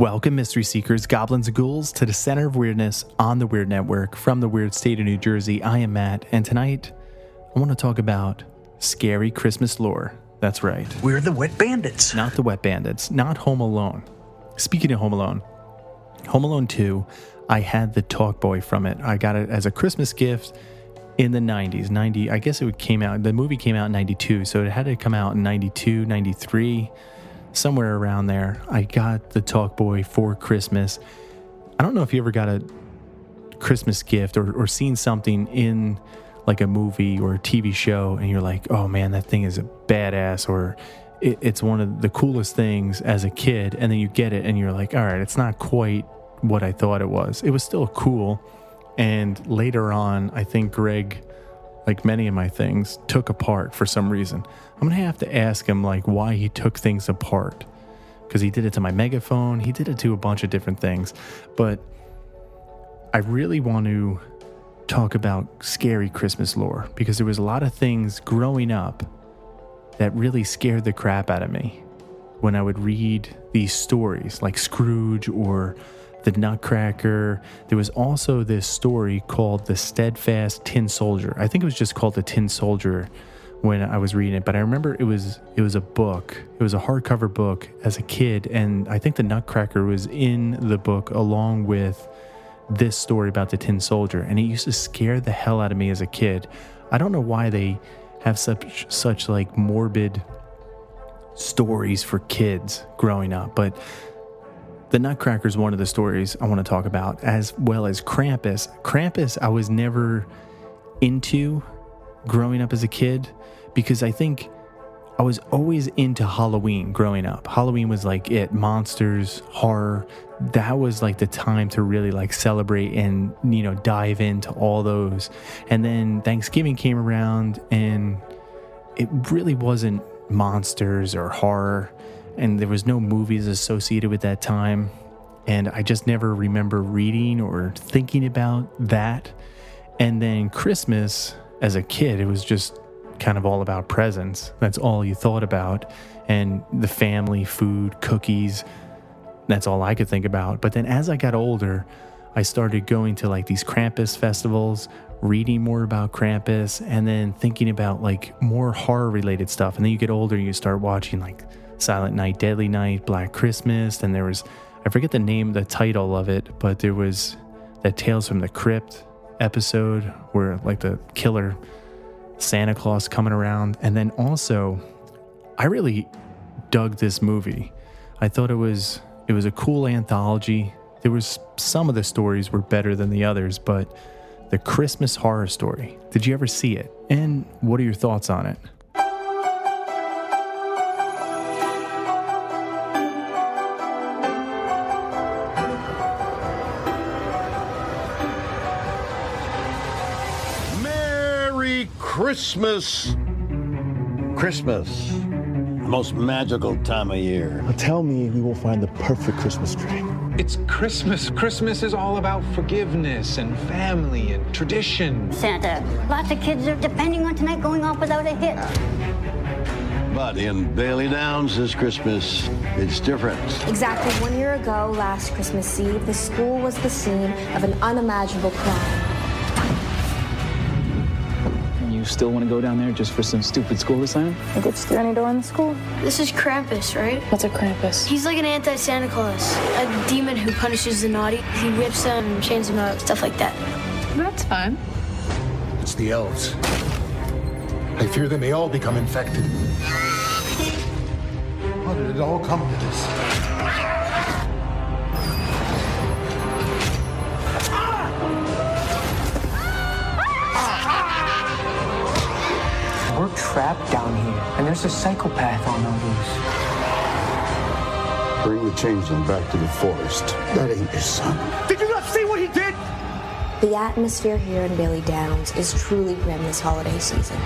Welcome, mystery seekers, goblins, and ghouls, to the center of weirdness on the Weird Network from the weird state of New Jersey. I am Matt, and tonight I want to talk about scary Christmas lore. That's right, We're the wet bandits. not the Wet Bandits, not Home Alone. Speaking of Home Alone, Home Alone 2, I had the Talkboy from it. I got it as a Christmas gift in the 90s. 90, I guess it came out, the movie came out in 92, so it had to come out in 92, 93, somewhere around there. I got the Talkboy for Christmas. I don't know if you ever got a Christmas gift or, or seen something in like a movie or a TV show and you're like, oh man, that thing is a badass or it, it's one of the coolest things as a kid. And then you get it and you're like, all right, it's not quite what I thought it was. It was still cool. And later on, I think Greg, like many of my things, took apart for some reason. I'm to have to ask him like why he took things apart because he did it to my megaphone. He did it to a bunch of different things. But I really want to talk about scary Christmas lore because there was a lot of things growing up that really scared the crap out of me when I would read these stories like Scrooge or the Nutcracker. There was also this story called The Steadfast Tin Soldier. I think it was just called The Tin Soldier when I was reading it, but I remember it was it was a book. It was a hardcover book as a kid and I think the Nutcracker was in the book along with this story about the tin soldier and it used to scare the hell out of me as a kid i don't know why they have such such like morbid stories for kids growing up but the nutcracker is one of the stories i want to talk about as well as krampus krampus i was never into growing up as a kid because i think I was always into Halloween growing up. Halloween was like it, monsters, horror. That was like the time to really like celebrate and, you know, dive into all those. And then Thanksgiving came around and it really wasn't monsters or horror. And there was no movies associated with that time. And I just never remember reading or thinking about that. And then Christmas as a kid, it was just kind of all about presents. That's all you thought about. And the family, food, cookies. That's all I could think about. But then as I got older, I started going to like these Krampus festivals, reading more about Krampus, and then thinking about like more horror related stuff. And then you get older and you start watching like Silent Night, Deadly Night, Black Christmas. And there was, I forget the name, the title of it, but there was that Tales from the Crypt episode where like the killer Santa Claus coming around. And then also, I really dug this movie. I thought it was it was a cool anthology. There was some of the stories were better than the others, but the Christmas horror story. Did you ever see it? And what are your thoughts on it? Merry Christmas! Christmas, the most magical time of year. Now tell me we will find the perfect Christmas tree. It's Christmas. Christmas is all about forgiveness and family and tradition. Santa. Lots of kids are depending on tonight going off without a hit. But in Bailey Downs this Christmas, it's different. Exactly one year ago, last Christmas Eve, the school was the scene of an unimaginable crime. You still want to go down there just for some stupid school assignment? Think it's through any door in the school? This is Krampus, right? What's a Krampus? He's like an anti-Santa Claus, a demon who punishes the naughty. He whips them, chains them up, stuff like that. That's fun. It's the elves. I fear they may all become infected. How did it all come to this? Trapped down here, and there's a psychopath on the loose. Bring the changeling back to the forest. That ain't your son. Did you not see what he did? The atmosphere here in Bailey Downs is truly grim this holiday season.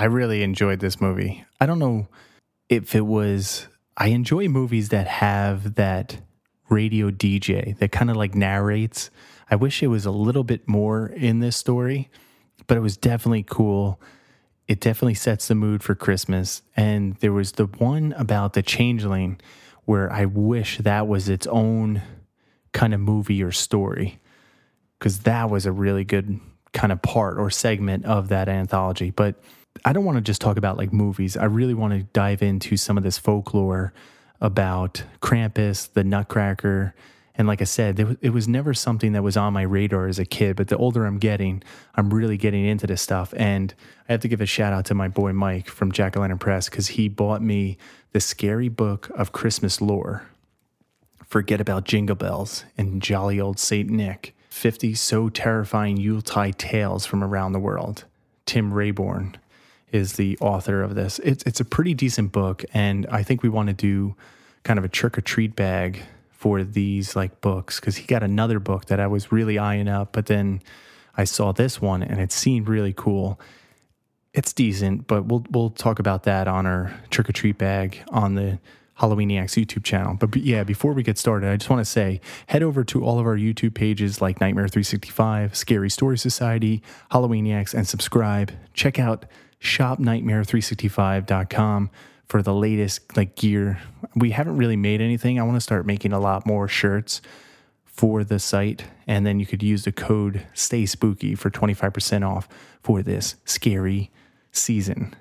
I really enjoyed this movie. I don't know if it was, I enjoy movies that have that radio DJ that kind of like narrates. I wish it was a little bit more in this story, but it was definitely cool. It definitely sets the mood for Christmas. And there was the one about the changeling where I wish that was its own kind of movie or story because that was a really good kind of part or segment of that anthology. But I don't want to just talk about like movies. I really want to dive into some of this folklore about Krampus, the Nutcracker. And like I said, it was never something that was on my radar as a kid. But the older I'm getting, I'm really getting into this stuff. And I have to give a shout out to my boy Mike from Jack O' Lantern Press because he bought me the scary book of Christmas lore. Forget about Jingle Bells and Jolly Old Saint Nick. 50 so terrifying Yuletide tales from around the world. Tim Rayborn is the author of this. It's it's a pretty decent book, and I think we want to do kind of a trick or treat bag for these like books because he got another book that I was really eyeing up, but then I saw this one and it seemed really cool. It's decent, but we'll we'll talk about that on our trick or treat bag on the Halloweeniacs YouTube channel. But yeah, before we get started, I just want to say head over to all of our YouTube pages like Nightmare 365, Scary Story Society, Halloweeniacs, and subscribe. Check out shopnightmare365.com for the latest like gear. We haven't really made anything. I want to start making a lot more shirts for the site and then you could use the code stay spooky for 25% off for this scary season.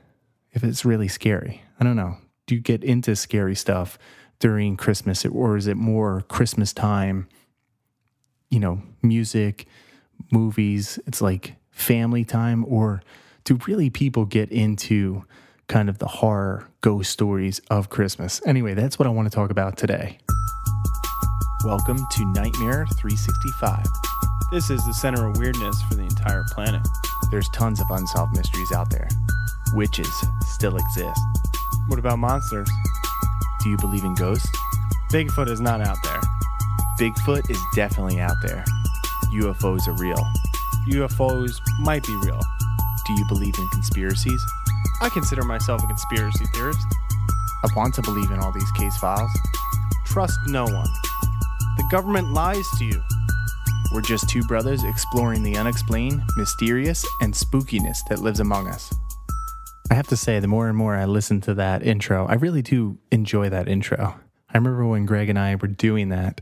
If it's really scary. I don't know. Do you get into scary stuff during Christmas or is it more Christmas time? You know, music, movies, it's like family time or do really people get into kind of the horror ghost stories of Christmas? Anyway, that's what I want to talk about today. Welcome to Nightmare 365. This is the center of weirdness for the entire planet. There's tons of unsolved mysteries out there. Witches still exist. What about monsters? Do you believe in ghosts? Bigfoot is not out there. Bigfoot is definitely out there. UFOs are real. UFOs might be real. Do you believe in conspiracies? I consider myself a conspiracy theorist. I want to believe in all these case files. Trust no one. The government lies to you. We're just two brothers exploring the unexplained, mysterious, and spookiness that lives among us. I have to say, the more and more I listen to that intro, I really do enjoy that intro. I remember when Greg and I were doing that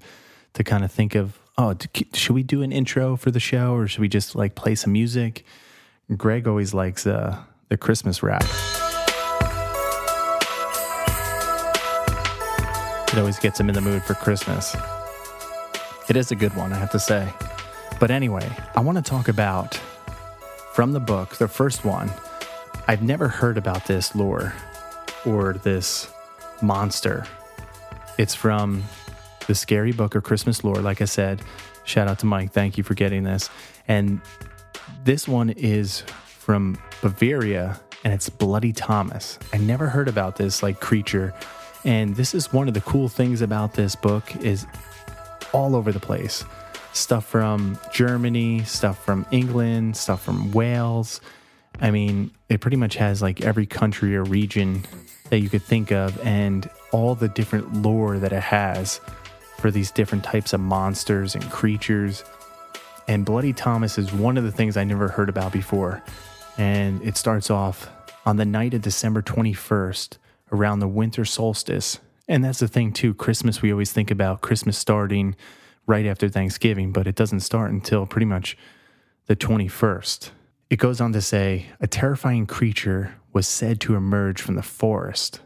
to kind of think of, oh, should we do an intro for the show or should we just like play some music? Greg always likes uh, the Christmas rap. It always gets him in the mood for Christmas. It is a good one, I have to say. But anyway, I want to talk about from the book, the first one. I've never heard about this lore or this monster. It's from the Scary Book of Christmas Lore, like I said. Shout out to Mike. Thank you for getting this. And this one is from Bavaria and it's Bloody Thomas. I never heard about this like creature. And this is one of the cool things about this book is all over the place. Stuff from Germany, stuff from England, stuff from Wales. I mean, it pretty much has like every country or region that you could think of and all the different lore that it has for these different types of monsters and creatures. And Bloody Thomas is one of the things I never heard about before. And it starts off on the night of December 21st, around the winter solstice. And that's the thing, too. Christmas, we always think about Christmas starting right after Thanksgiving, but it doesn't start until pretty much the 21st. It goes on to say a terrifying creature was said to emerge from the forest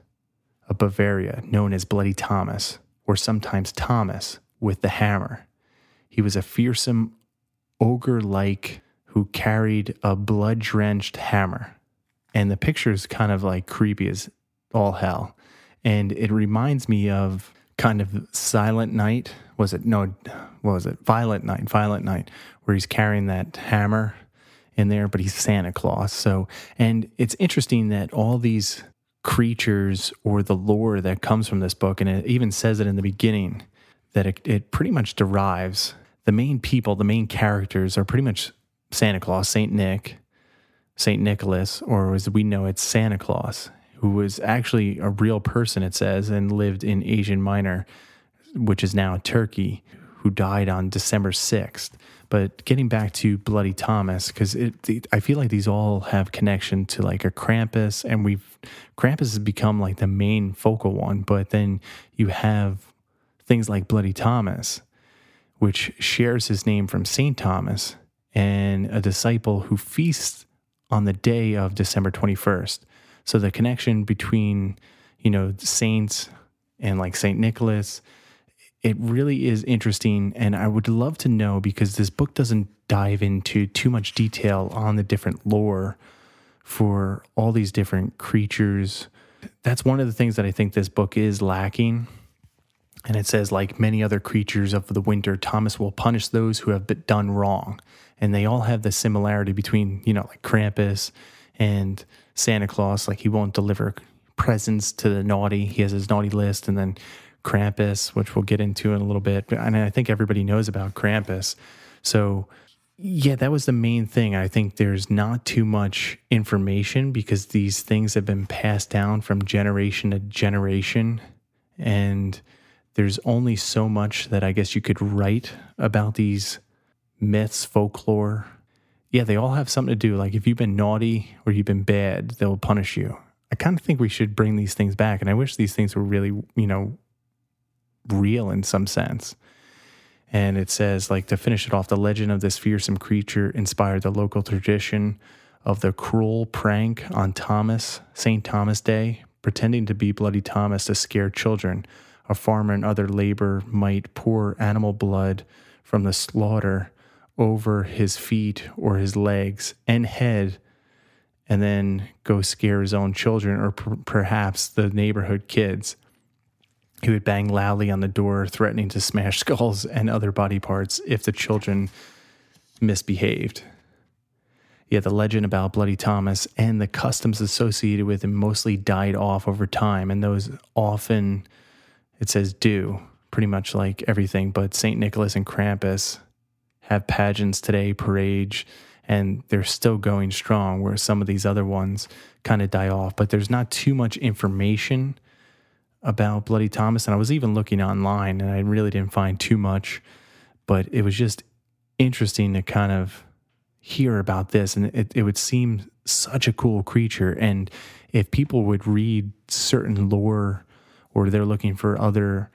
of Bavaria, known as Bloody Thomas, or sometimes Thomas with the hammer. He was a fearsome ogre like who carried a blood drenched hammer. And the picture is kind of like creepy as all hell. And it reminds me of kind of Silent Night. Was it? No, what was it? Violent Night, Violent Night, where he's carrying that hammer in there, but he's Santa Claus. So, and it's interesting that all these creatures or the lore that comes from this book, and it even says it in the beginning, that it, it pretty much derives the main people, the main characters are pretty much Santa Claus, Saint Nick, Saint Nicholas, or as we know, it's Santa Claus, who was actually a real person, it says, and lived in Asia Minor which is now Turkey, who died on December 6th. But getting back to Bloody Thomas, because I feel like these all have connection to like a Krampus, and we've Krampus has become like the main focal one. But then you have things like Bloody Thomas, which shares his name from Saint Thomas and a disciple who feasts on the day of December 21st. So the connection between, you know, saints and like Saint Nicholas it really is interesting. And I would love to know because this book doesn't dive into too much detail on the different lore for all these different creatures. That's one of the things that I think this book is lacking. And it says, like many other creatures of the winter, Thomas will punish those who have done wrong. And they all have the similarity between, you know, like Krampus and Santa Claus. Like he won't deliver presents to the naughty. He has his naughty list. And then Krampus, which we'll get into in a little bit. And I think everybody knows about Krampus. So, yeah, that was the main thing. I think there's not too much information because these things have been passed down from generation to generation. And there's only so much that I guess you could write about these myths, folklore. Yeah, they all have something to do. Like if you've been naughty or you've been bad, they'll punish you. I kind of think we should bring these things back. And I wish these things were really, you know, real in some sense. And it says, like, to finish it off, the legend of this fearsome creature inspired the local tradition of the cruel prank on Thomas, St. Thomas Day, pretending to be Bloody Thomas to scare children. A farmer and other labor might pour animal blood from the slaughter over his feet or his legs and head, and then go scare his own children or per- perhaps the neighborhood kids. He would bang loudly on the door, threatening to smash skulls and other body parts if the children misbehaved. Yet the legend about Bloody Thomas and the customs associated with him mostly died off over time, and those often, it says, do pretty much like everything. But St. Nicholas and Krampus have pageants today, parades, and they're still going strong, where some of these other ones kind of die off. But there's not too much information about Bloody Thomas, and I was even looking online, and I really didn't find too much, but it was just interesting to kind of hear about this, and it, it would seem such a cool creature. And if people would read certain lore, or they're looking for other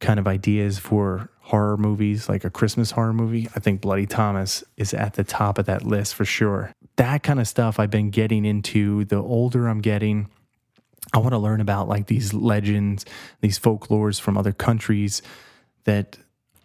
kind of ideas for horror movies, like a Christmas horror movie, I think Bloody Thomas is at the top of that list for sure. That kind of stuff I've been getting into the older I'm getting I want to learn about like these legends, these folklores from other countries that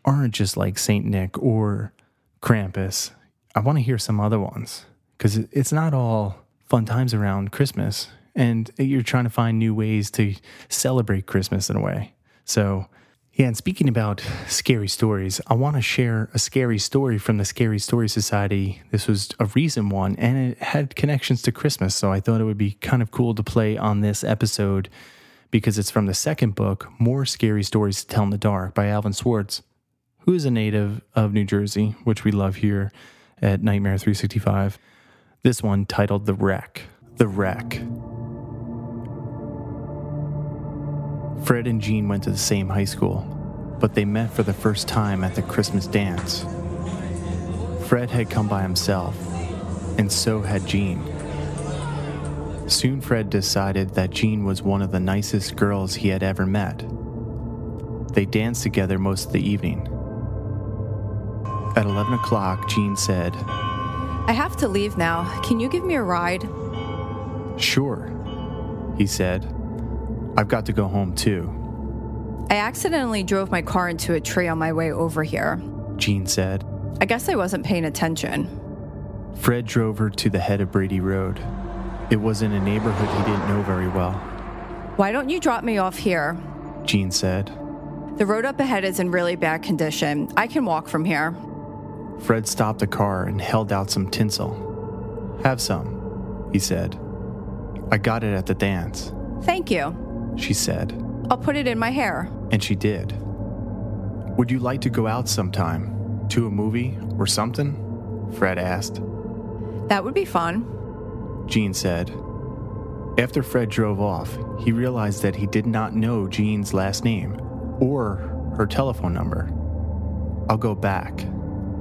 aren't just like Saint Nick or Krampus. I want to hear some other ones because it's not all fun times around Christmas, and you're trying to find new ways to celebrate Christmas in a way. So yeah, and speaking about scary stories, I want to share a scary story from the Scary Story Society. This was a recent one, and it had connections to Christmas, so I thought it would be kind of cool to play on this episode because it's from the second book, More Scary Stories to Tell in the Dark by Alvin Schwartz, who is a native of New Jersey, which we love here at Nightmare 365. This one titled The Wreck. The Wreck. Fred and Jean went to the same high school, but they met for the first time at the Christmas dance. Fred had come by himself, and so had Jean. Soon Fred decided that Jean was one of the nicest girls he had ever met. They danced together most of the evening. At 11 o'clock, Jean said, I have to leave now. Can you give me a ride? Sure, he said. I've got to go home too. I accidentally drove my car into a tree on my way over here. Jean said. I guess I wasn't paying attention. Fred drove her to the head of Brady Road. It was in a neighborhood he didn't know very well. Why don't you drop me off here? Jean said. The road up ahead is in really bad condition. I can walk from here. Fred stopped the car and held out some tinsel. Have some, he said. I got it at the dance. Thank you she said. I'll put it in my hair. And she did. Would you like to go out sometime? To a movie or something? Fred asked. That would be fun. Jean said. After Fred drove off, he realized that he did not know Jean's last name or her telephone number. I'll go back,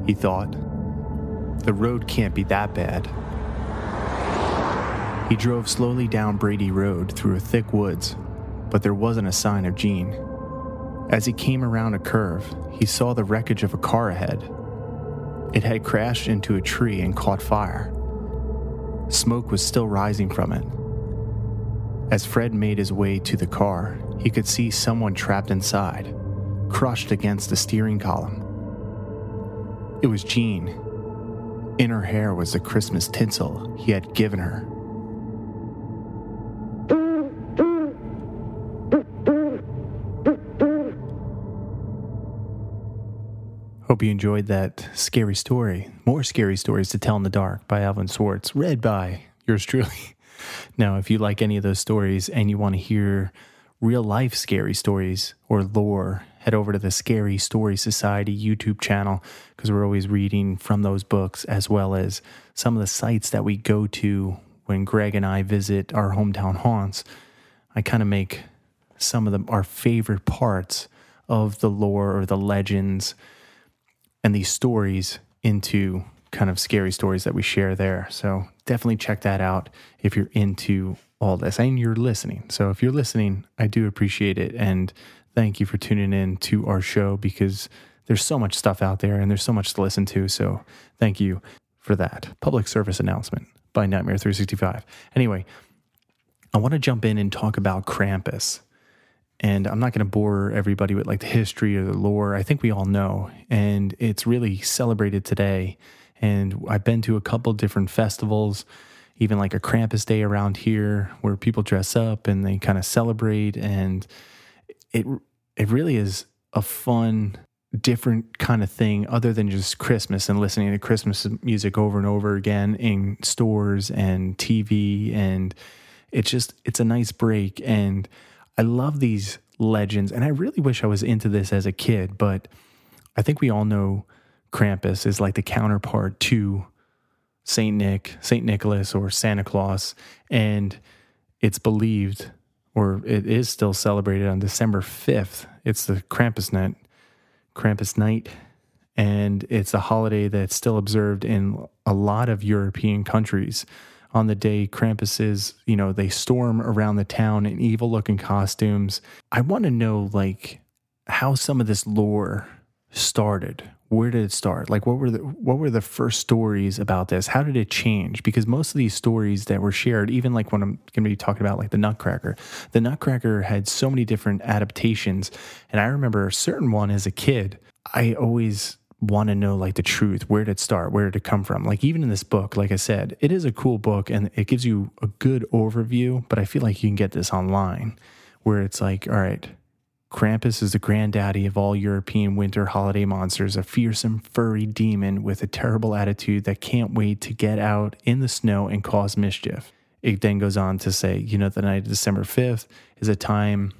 he thought. The road can't be that bad. He drove slowly down Brady Road through a thick woods, but there wasn't a sign of Jean. As he came around a curve, he saw the wreckage of a car ahead. It had crashed into a tree and caught fire. Smoke was still rising from it. As Fred made his way to the car, he could see someone trapped inside, crushed against the steering column. It was Jean. In her hair was the Christmas tinsel he had given her. Hope you enjoyed that scary story. More scary stories to tell in the dark by Alvin Schwartz, read by yours truly. Now, if you like any of those stories and you want to hear real life scary stories or lore, head over to the Scary Story Society YouTube channel because we're always reading from those books as well as some of the sites that we go to when Greg and I visit our hometown haunts. I kind of make some of them our favorite parts of the lore or the legends and these stories into kind of scary stories that we share there. So definitely check that out if you're into all this and you're listening. So if you're listening, I do appreciate it. And thank you for tuning in to our show because there's so much stuff out there and there's so much to listen to. So thank you for that. Public service announcement by Nightmare 365. Anyway, I want to jump in and talk about Krampus. And I'm not going to bore everybody with like the history or the lore. I think we all know. And it's really celebrated today. And I've been to a couple different festivals, even like a Krampus Day around here where people dress up and they kind of celebrate. And it, it really is a fun, different kind of thing other than just Christmas and listening to Christmas music over and over again in stores and TV. And it's just, it's a nice break. And I love these legends, and I really wish I was into this as a kid, but I think we all know Krampus is like the counterpart to Saint Nick, Saint Nicholas, or Santa Claus, and it's believed, or it is still celebrated on December fifth. It's the Krampus night, Krampus night, and it's a holiday that's still observed in a lot of European countries on the day Krampus you know, they storm around the town in evil looking costumes. I want to know, like, how some of this lore started. Where did it start? Like, what were the what were the first stories about this? How did it change? Because most of these stories that were shared, even like when I'm going to be talking about like the Nutcracker, the Nutcracker had so many different adaptations, and I remember a certain one as a kid. I always want to know like the truth where did it start where did it come from. Like even in this book like i said it is a cool book and it gives you a good overview but i feel like you can get this online where it's like all right krampus is the granddaddy of all european winter holiday monsters a fearsome furry demon with a terrible attitude that can't wait to get out in the snow and cause mischief. It then goes on to say you know the night of december 5th is a time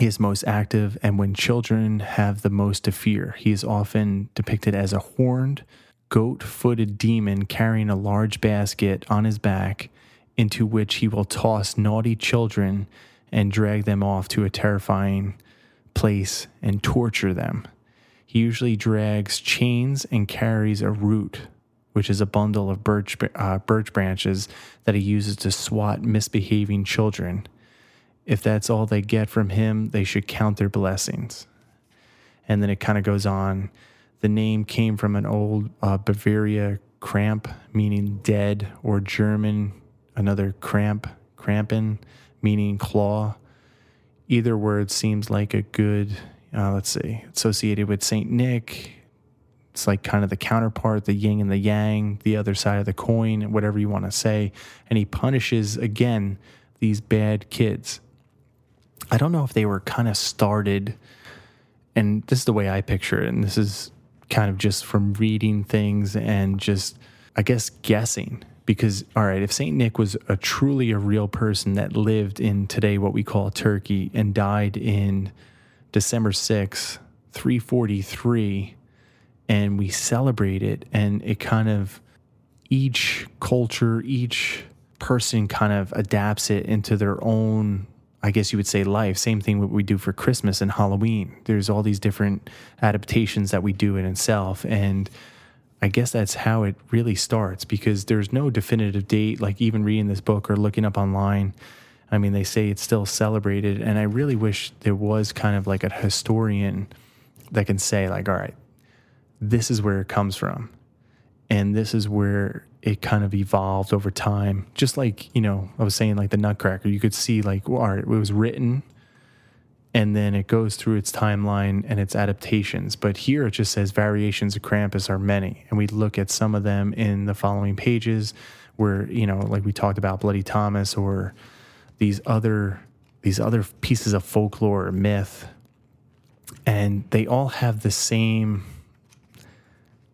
he is most active, and when children have the most to fear, he is often depicted as a horned, goat footed demon carrying a large basket on his back, into which he will toss naughty children and drag them off to a terrifying place and torture them. He usually drags chains and carries a root, which is a bundle of birch, uh, birch branches that he uses to swat misbehaving children. If that's all they get from him, they should count their blessings. And then it kind of goes on. The name came from an old uh, Bavaria cramp, meaning dead, or German, another cramp, crampen, meaning claw. Either word seems like a good, uh, let's see, associated with St. Nick. It's like kind of the counterpart, the yin and the yang, the other side of the coin, whatever you want to say. And he punishes, again, these bad kids. I don't know if they were kind of started, and this is the way I picture it, and this is kind of just from reading things and just, I guess, guessing. Because, all right, if St. Nick was a truly a real person that lived in today what we call Turkey and died in December 6th, 343, and we celebrate it, and it kind of, each culture, each person kind of adapts it into their own I guess you would say life. Same thing what we do for Christmas and Halloween. There's all these different adaptations that we do in itself. And I guess that's how it really starts because there's no definitive date, like even reading this book or looking up online. I mean, they say it's still celebrated. And I really wish there was kind of like a historian that can say, like, all right, this is where it comes from. And this is where it kind of evolved over time. Just like, you know, I was saying, like the Nutcracker, you could see, like, all right, it was written and then it goes through its timeline and its adaptations. But here it just says variations of Krampus are many. And we look at some of them in the following pages where, you know, like we talked about Bloody Thomas or these other these other pieces of folklore or myth. And they all have the same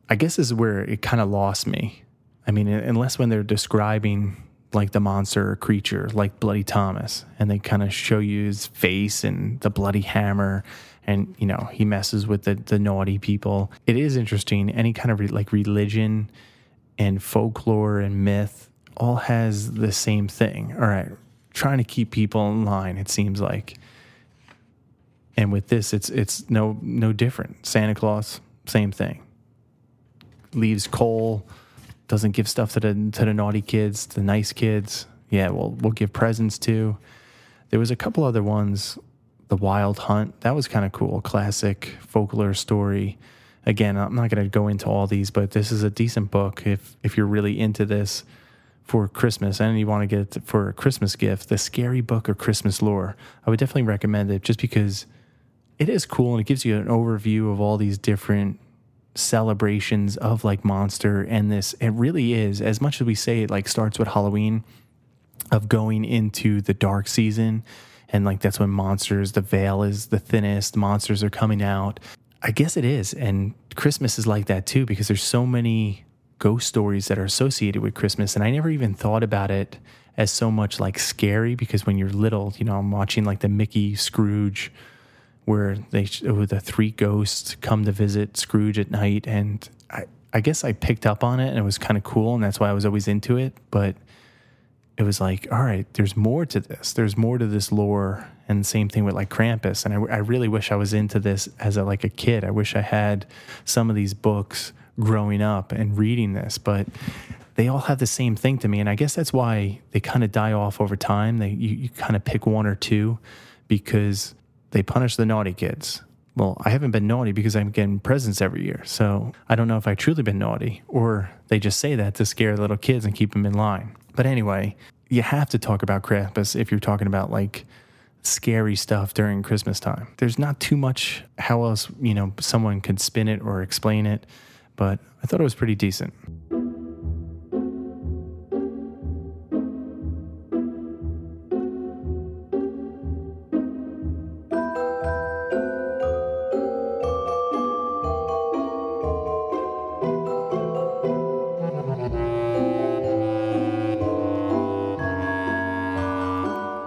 I guess is where it kind of lost me. I mean, unless when they're describing like the monster or creature, like Bloody Thomas, and they kind of show you his face and the bloody hammer, and you know he messes with the the naughty people. It is interesting. Any kind of re- like religion and folklore and myth all has the same thing. All right, trying to keep people in line. It seems like, and with this, it's it's no no different. Santa Claus, same thing. Leaves coal doesn't give stuff to the to the naughty kids, the nice kids. Yeah, we'll we'll give presents to. There was a couple other ones. The Wild Hunt that was kind of cool, classic folklore story. Again, I'm not going to go into all these, but this is a decent book if if you're really into this for Christmas and you want to get it for a Christmas gift. The Scary Book of Christmas Lore. I would definitely recommend it just because it is cool and it gives you an overview of all these different celebrations of like monster and this it really is as much as we say it like starts with halloween of going into the dark season and like that's when monsters the veil is the thinnest monsters are coming out. I guess it is and christmas is like that too because there's so many ghost stories that are associated with christmas and i never even thought about it as so much like scary because when you're little you know i'm watching like the mickey scrooge where they the three ghosts come to visit Scrooge at night, and I I guess I picked up on it, and it was kind of cool, and that's why I was always into it. But it was like, all right, there's more to this. There's more to this lore, and same thing with like Krampus. And I, I really wish I was into this as a like a kid. I wish I had some of these books growing up and reading this, but they all have the same thing to me, and I guess that's why they kind of die off over time. They you, you kind of pick one or two because they punish the naughty kids. Well, I haven't been naughty because I'm getting presents every year. So I don't know if I've truly been naughty or they just say that to scare little kids and keep them in line. But anyway, you have to talk about Krampus if you're talking about like scary stuff during Christmas time. There's not too much how else, you know, someone could spin it or explain it, but I thought it was pretty decent.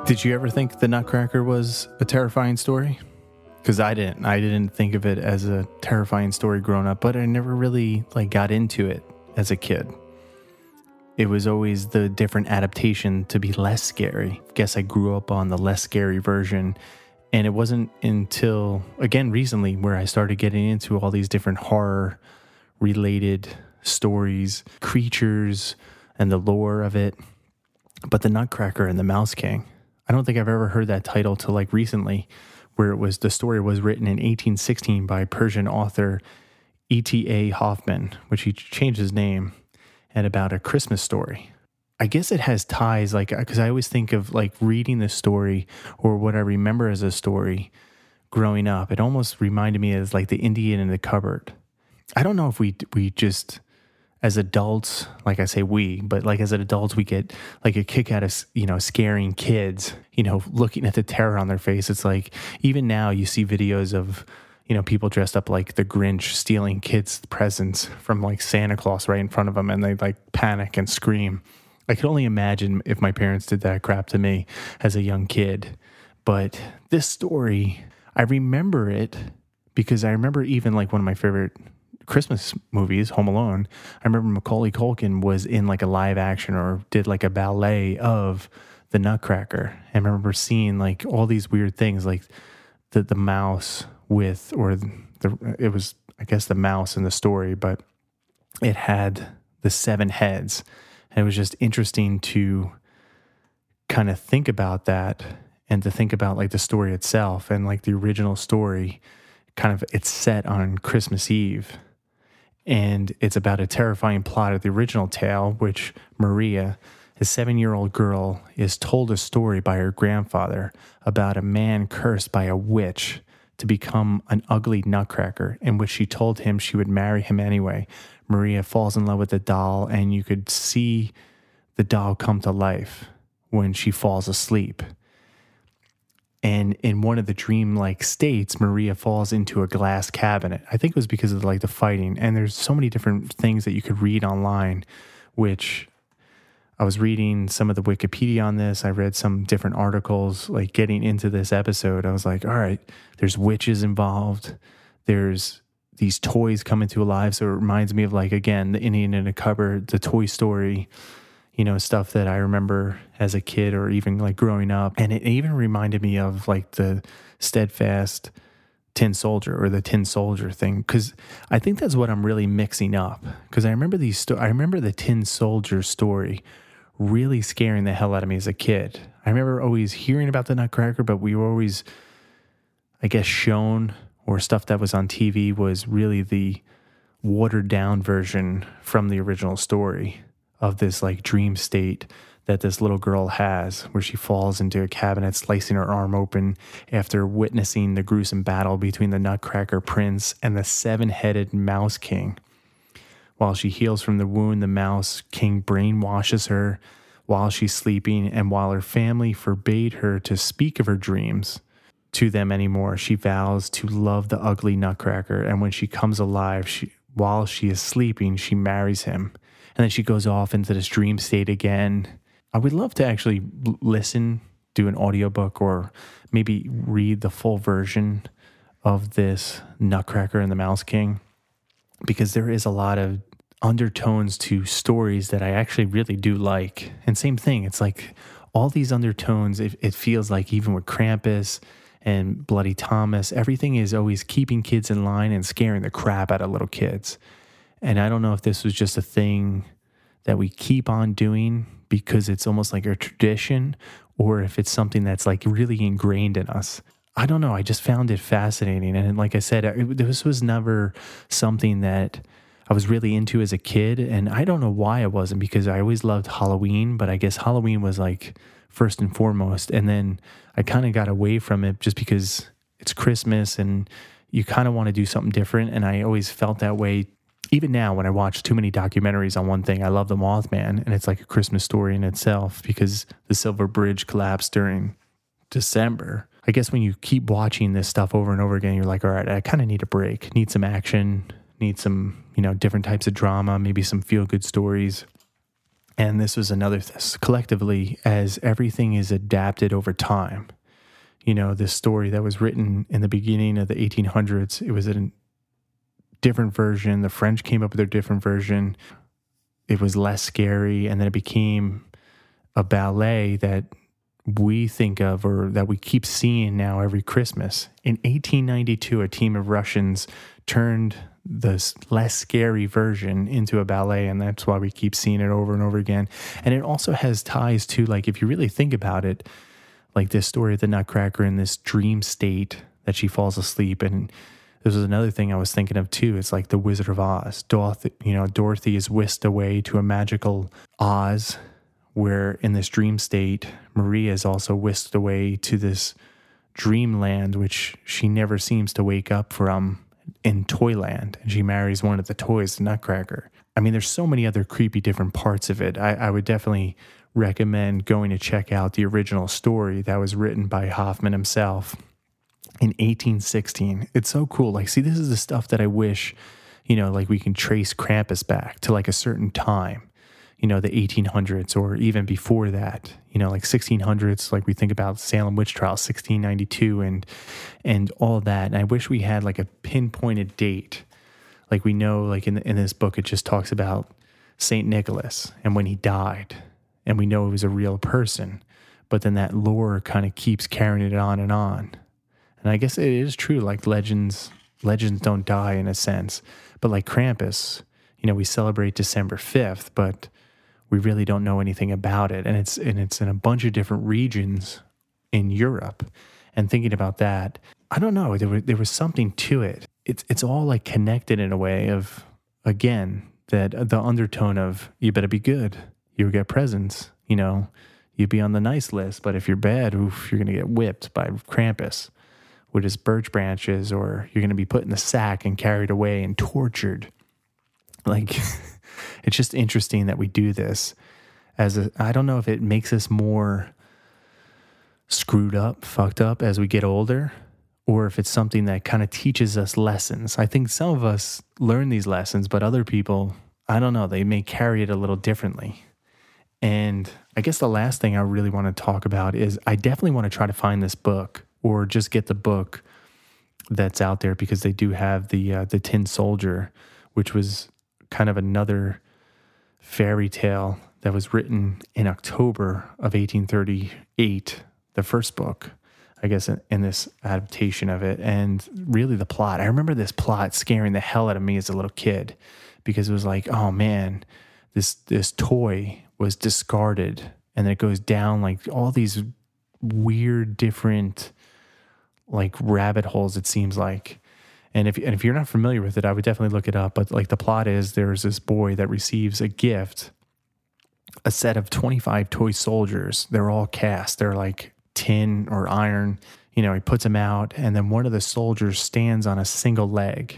Did you ever think the Nutcracker was a terrifying story? Because I didn't. I didn't think of it as a terrifying story growing up, but I never really like got into it as a kid. It was always the different adaptation to be less scary. Guess I grew up on the less scary version. And it wasn't until, again, recently where I started getting into all these different horror related stories, creatures, and the lore of it. But the Nutcracker and the Mouse King, I don't think I've ever heard that title till like recently, where it was the story was written in 1816 by Persian author E.T.A. Hoffmann, which he changed his name, and about a Christmas story. I guess it has ties, like, uh, because I always think of like reading the story or what I remember as a story growing up. It almost reminded me as like the Indian in the cupboard. I don't know if we we just as adults, like I say we, but like as adults, we get like a kick out of, you know, scaring kids, you know, looking at the terror on their face. It's like, even now you see videos of, you know, people dressed up like the Grinch stealing kids' presents from like Santa Claus right in front of them and they like panic and scream. I could only imagine if my parents did that crap to me as a young kid. But this story, I remember it because I remember even like one of my favorite Christmas movies, Home Alone, I remember Macaulay Culkin was in like a live action or did like a ballet of the Nutcracker. I remember seeing like all these weird things, like the the mouse with, or the it was I guess the mouse in the story, but it had the seven heads, and it was just interesting to kind of think about that and to think about like the story itself and like the original story kind of it's set on Christmas Eve and it's about a terrifying plot of the original tale which Maria a 7-year-old girl is told a story by her grandfather about a man cursed by a witch to become an ugly nutcracker in which she told him she would marry him anyway Maria falls in love with the doll and you could see the doll come to life when she falls asleep. And in one of the dream-like states, Maria falls into a glass cabinet. I think it was because of like the fighting. And there's so many different things that you could read online, which I was reading some of the Wikipedia on this. I read some different articles. Like getting into this episode, I was like, all right, there's witches involved. There's these toys coming to life. So it reminds me of like again, the Indian in a cupboard, the Toy Story you know, stuff that I remember as a kid or even like growing up. And it even reminded me of like the steadfast tin soldier or the tin soldier thing. Cause I think that's what I'm really mixing up. Cause I remember these, sto- I remember the tin soldier story really scaring the hell out of me as a kid. I remember always hearing about the Nutcracker, but we were always, I guess, shown or stuff that was on TV was really the watered down version from the original story of this like dream state that this little girl has, where she falls into a cabinet, slicing her arm open after witnessing the gruesome battle between the Nutcracker Prince and the seven headed Mouse King. While she heals from the wound, the Mouse King brainwashes her while she's sleeping, and while her family forbade her to speak of her dreams to them anymore, she vows to love the ugly Nutcracker. And when she comes alive, she, while she is sleeping, she marries him and then she goes off into this dream state again. I would love to actually listen, do an audiobook, or maybe read the full version of this Nutcracker and the Mouse King because there is a lot of undertones to stories that I actually really do like. And same thing, it's like all these undertones, it, it feels like even with Krampus and Bloody Thomas, everything is always keeping kids in line and scaring the crap out of little kids. And I don't know if this was just a thing that we keep on doing because it's almost like a tradition or if it's something that's like really ingrained in us. I don't know. I just found it fascinating. And like I said, it, this was never something that I was really into as a kid. And I don't know why I wasn't because I always loved Halloween, but I guess Halloween was like first and foremost. And then I kind of got away from it just because it's Christmas and you kind of want to do something different. And I always felt that way even now when I watch too many documentaries on one thing, I love the Mothman, and it's like a Christmas story in itself because the Silver Bridge collapsed during December. I guess when you keep watching this stuff over and over again, you're like, all right, I kind of need a break, need some action, need some, you know, different types of drama, maybe some feel good stories. And this was another this collectively as everything is adapted over time. You know, this story that was written in the beginning of the 1800s, it was an different version. The French came up with their different version. It was less scary, and then it became a ballet that we think of or that we keep seeing now every Christmas. In 1892, a team of Russians turned the less scary version into a ballet, and that's why we keep seeing it over and over again. And it also has ties to, like, if you really think about it, like this story of the Nutcracker in this dream state that she falls asleep and this was another thing I was thinking of too. It's like the Wizard of Oz. Dorothy, you know, Dorothy is whisked away to a magical Oz, where in this dream state, Maria is also whisked away to this dreamland, which she never seems to wake up from in Toyland. And she marries one of the toys, the Nutcracker. I mean, there's so many other creepy different parts of it. I, I would definitely recommend going to check out the original story that was written by Hoffmann himself in 1816. It's so cool. Like, see, this is the stuff that I wish, you know, like we can trace Krampus back to like a certain time, you know, the 1800s or even before that, you know, like 1600s, like we think about Salem witch trial, 1692 and, and all that. And I wish we had like a pinpointed date. Like we know, like in, in this book, it just talks about St. Nicholas and when he died, and we know it was a real person but then that lore kind of keeps carrying it on and on. And I guess it is true, like legends, legends don't die in a sense. But like Krampus, you know, we celebrate December 5th, but we really don't know anything about it. And it's and it's in a bunch of different regions in Europe. And thinking about that, I don't know, there was there was something to it. It's it's all like connected in a way of again, that the undertone of you better be good. You get presents, you know, you'd be on the nice list, but if you're bad, oof, you're gonna get whipped by Krampus with his birch branches, or you're gonna be put in the sack and carried away and tortured. Like it's just interesting that we do this as I don't know if it makes us more screwed up, fucked up as we get older, or if it's something that kind of teaches us lessons. I think some of us learn these lessons, but other people, I don't know, they may carry it a little differently. And I guess the last thing I really want to talk about is I definitely want to try to find this book or just get the book that's out there because they do have the uh, the Tin Soldier, which was kind of another fairy tale that was written in October of 1838, the first book, I guess, in, in this adaptation of it. And really the plot, I remember this plot scaring the hell out of me as a little kid because it was like, oh man, this this toy was discarded and then it goes down like all these weird different like rabbit holes it seems like. And if and if you're not familiar with it I would definitely look it up. But like the plot is there's this boy that receives a gift a set of 25 toy soldiers. They're all cast. They're like tin or iron. You know he puts them out and then one of the soldiers stands on a single leg.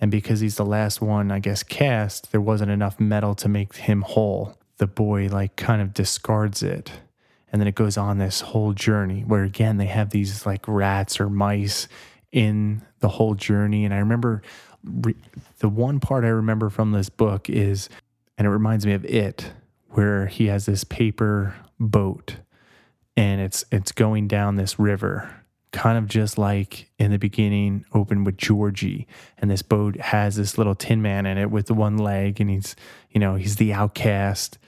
And because he's the last one I guess cast there wasn't enough metal to make him whole. The boy like kind of discards it and then it goes on this whole journey where again they have these like rats or mice in the whole journey and i remember re- the one part i remember from this book is and it reminds me of it where he has this paper boat and it's it's going down this river kind of just like in the beginning open with Georgie and this boat has this little tin man in it with the one leg and he's you know he's the outcast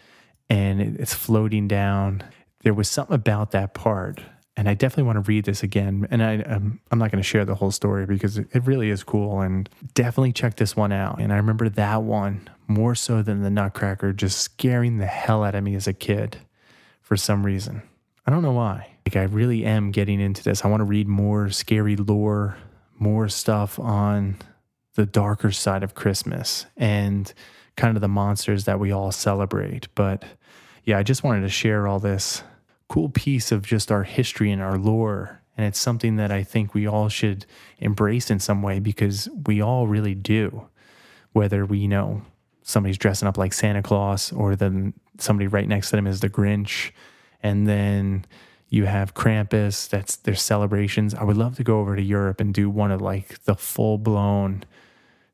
and it's floating down. There was something about that part, and I definitely want to read this again. And I, um, I'm not going to share the whole story because it, it really is cool, and definitely check this one out. And I remember that one more so than the Nutcracker, just scaring the hell out of me as a kid for some reason. I don't know why. Like I really am getting into this. I want to read more scary lore, more stuff on the darker side of Christmas and kind of the monsters that we all celebrate. But yeah, I just wanted to share all this cool piece of just our history and our lore. And it's something that I think we all should embrace in some way because we all really do. Whether we know somebody's dressing up like Santa Claus or then somebody right next to them is the Grinch. And then you have Krampus, that's their celebrations. I would love to go over to Europe and do one of like the full blown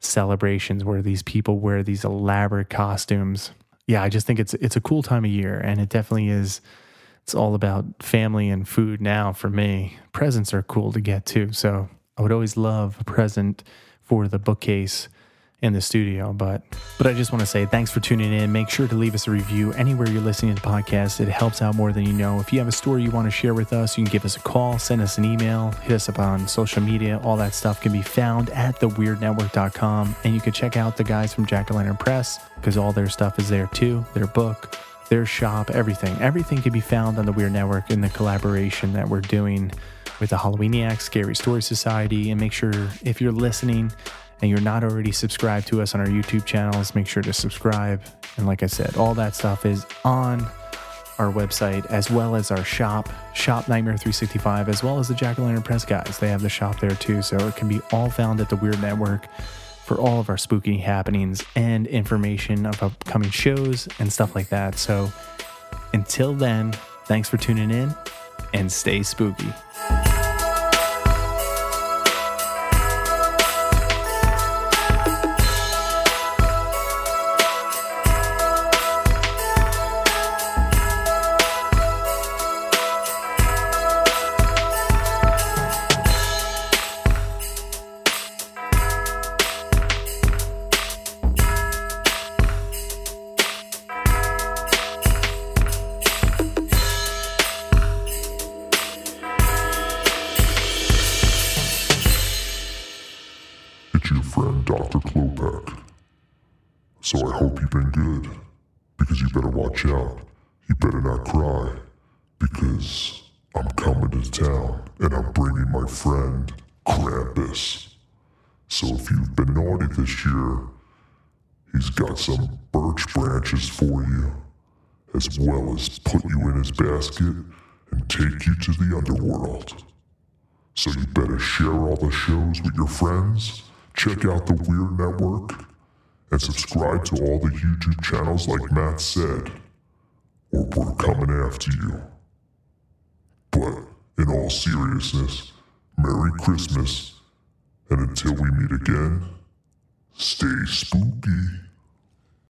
celebrations where these people wear these elaborate costumes yeah, I just think it's it's a cool time of year, and it definitely is. It's all about family and food now for me. Presents are cool to get too, so I would always love a present for the bookcase in the studio. But but I just want to say thanks for tuning in. Make sure to leave us a review anywhere you're listening to the podcast. It helps out more than you know. If you have a story you want to share with us, you can give us a call, send us an email, hit us up on social media. All that stuff can be found at theweirdnetwork.com. And you can check out the guys from Jack Lantern Press because all their stuff is there too. Their book, their shop, everything. Everything can be found on the Weird Network in the collaboration that we're doing with the Halloweeniacs Scary Story Society. And make sure if you're listening, and you're not already subscribed to us on our YouTube channels, make sure to subscribe. And like I said, all that stuff is on our website as well as our shop, Shop Nightmare 365, as well as the Jack o' Press guys. They have the shop there too. So it can be all found at the Weird Network for all of our spooky happenings and information of upcoming shows and stuff like that. So until then, thanks for tuning in and stay spooky. Basket and take you to the underworld. So you better share all the shows with your friends, check out the Weird Network, and subscribe to all the YouTube channels like Matt said, or we're coming after you. But in all seriousness, Merry Christmas, and until we meet again, stay spooky.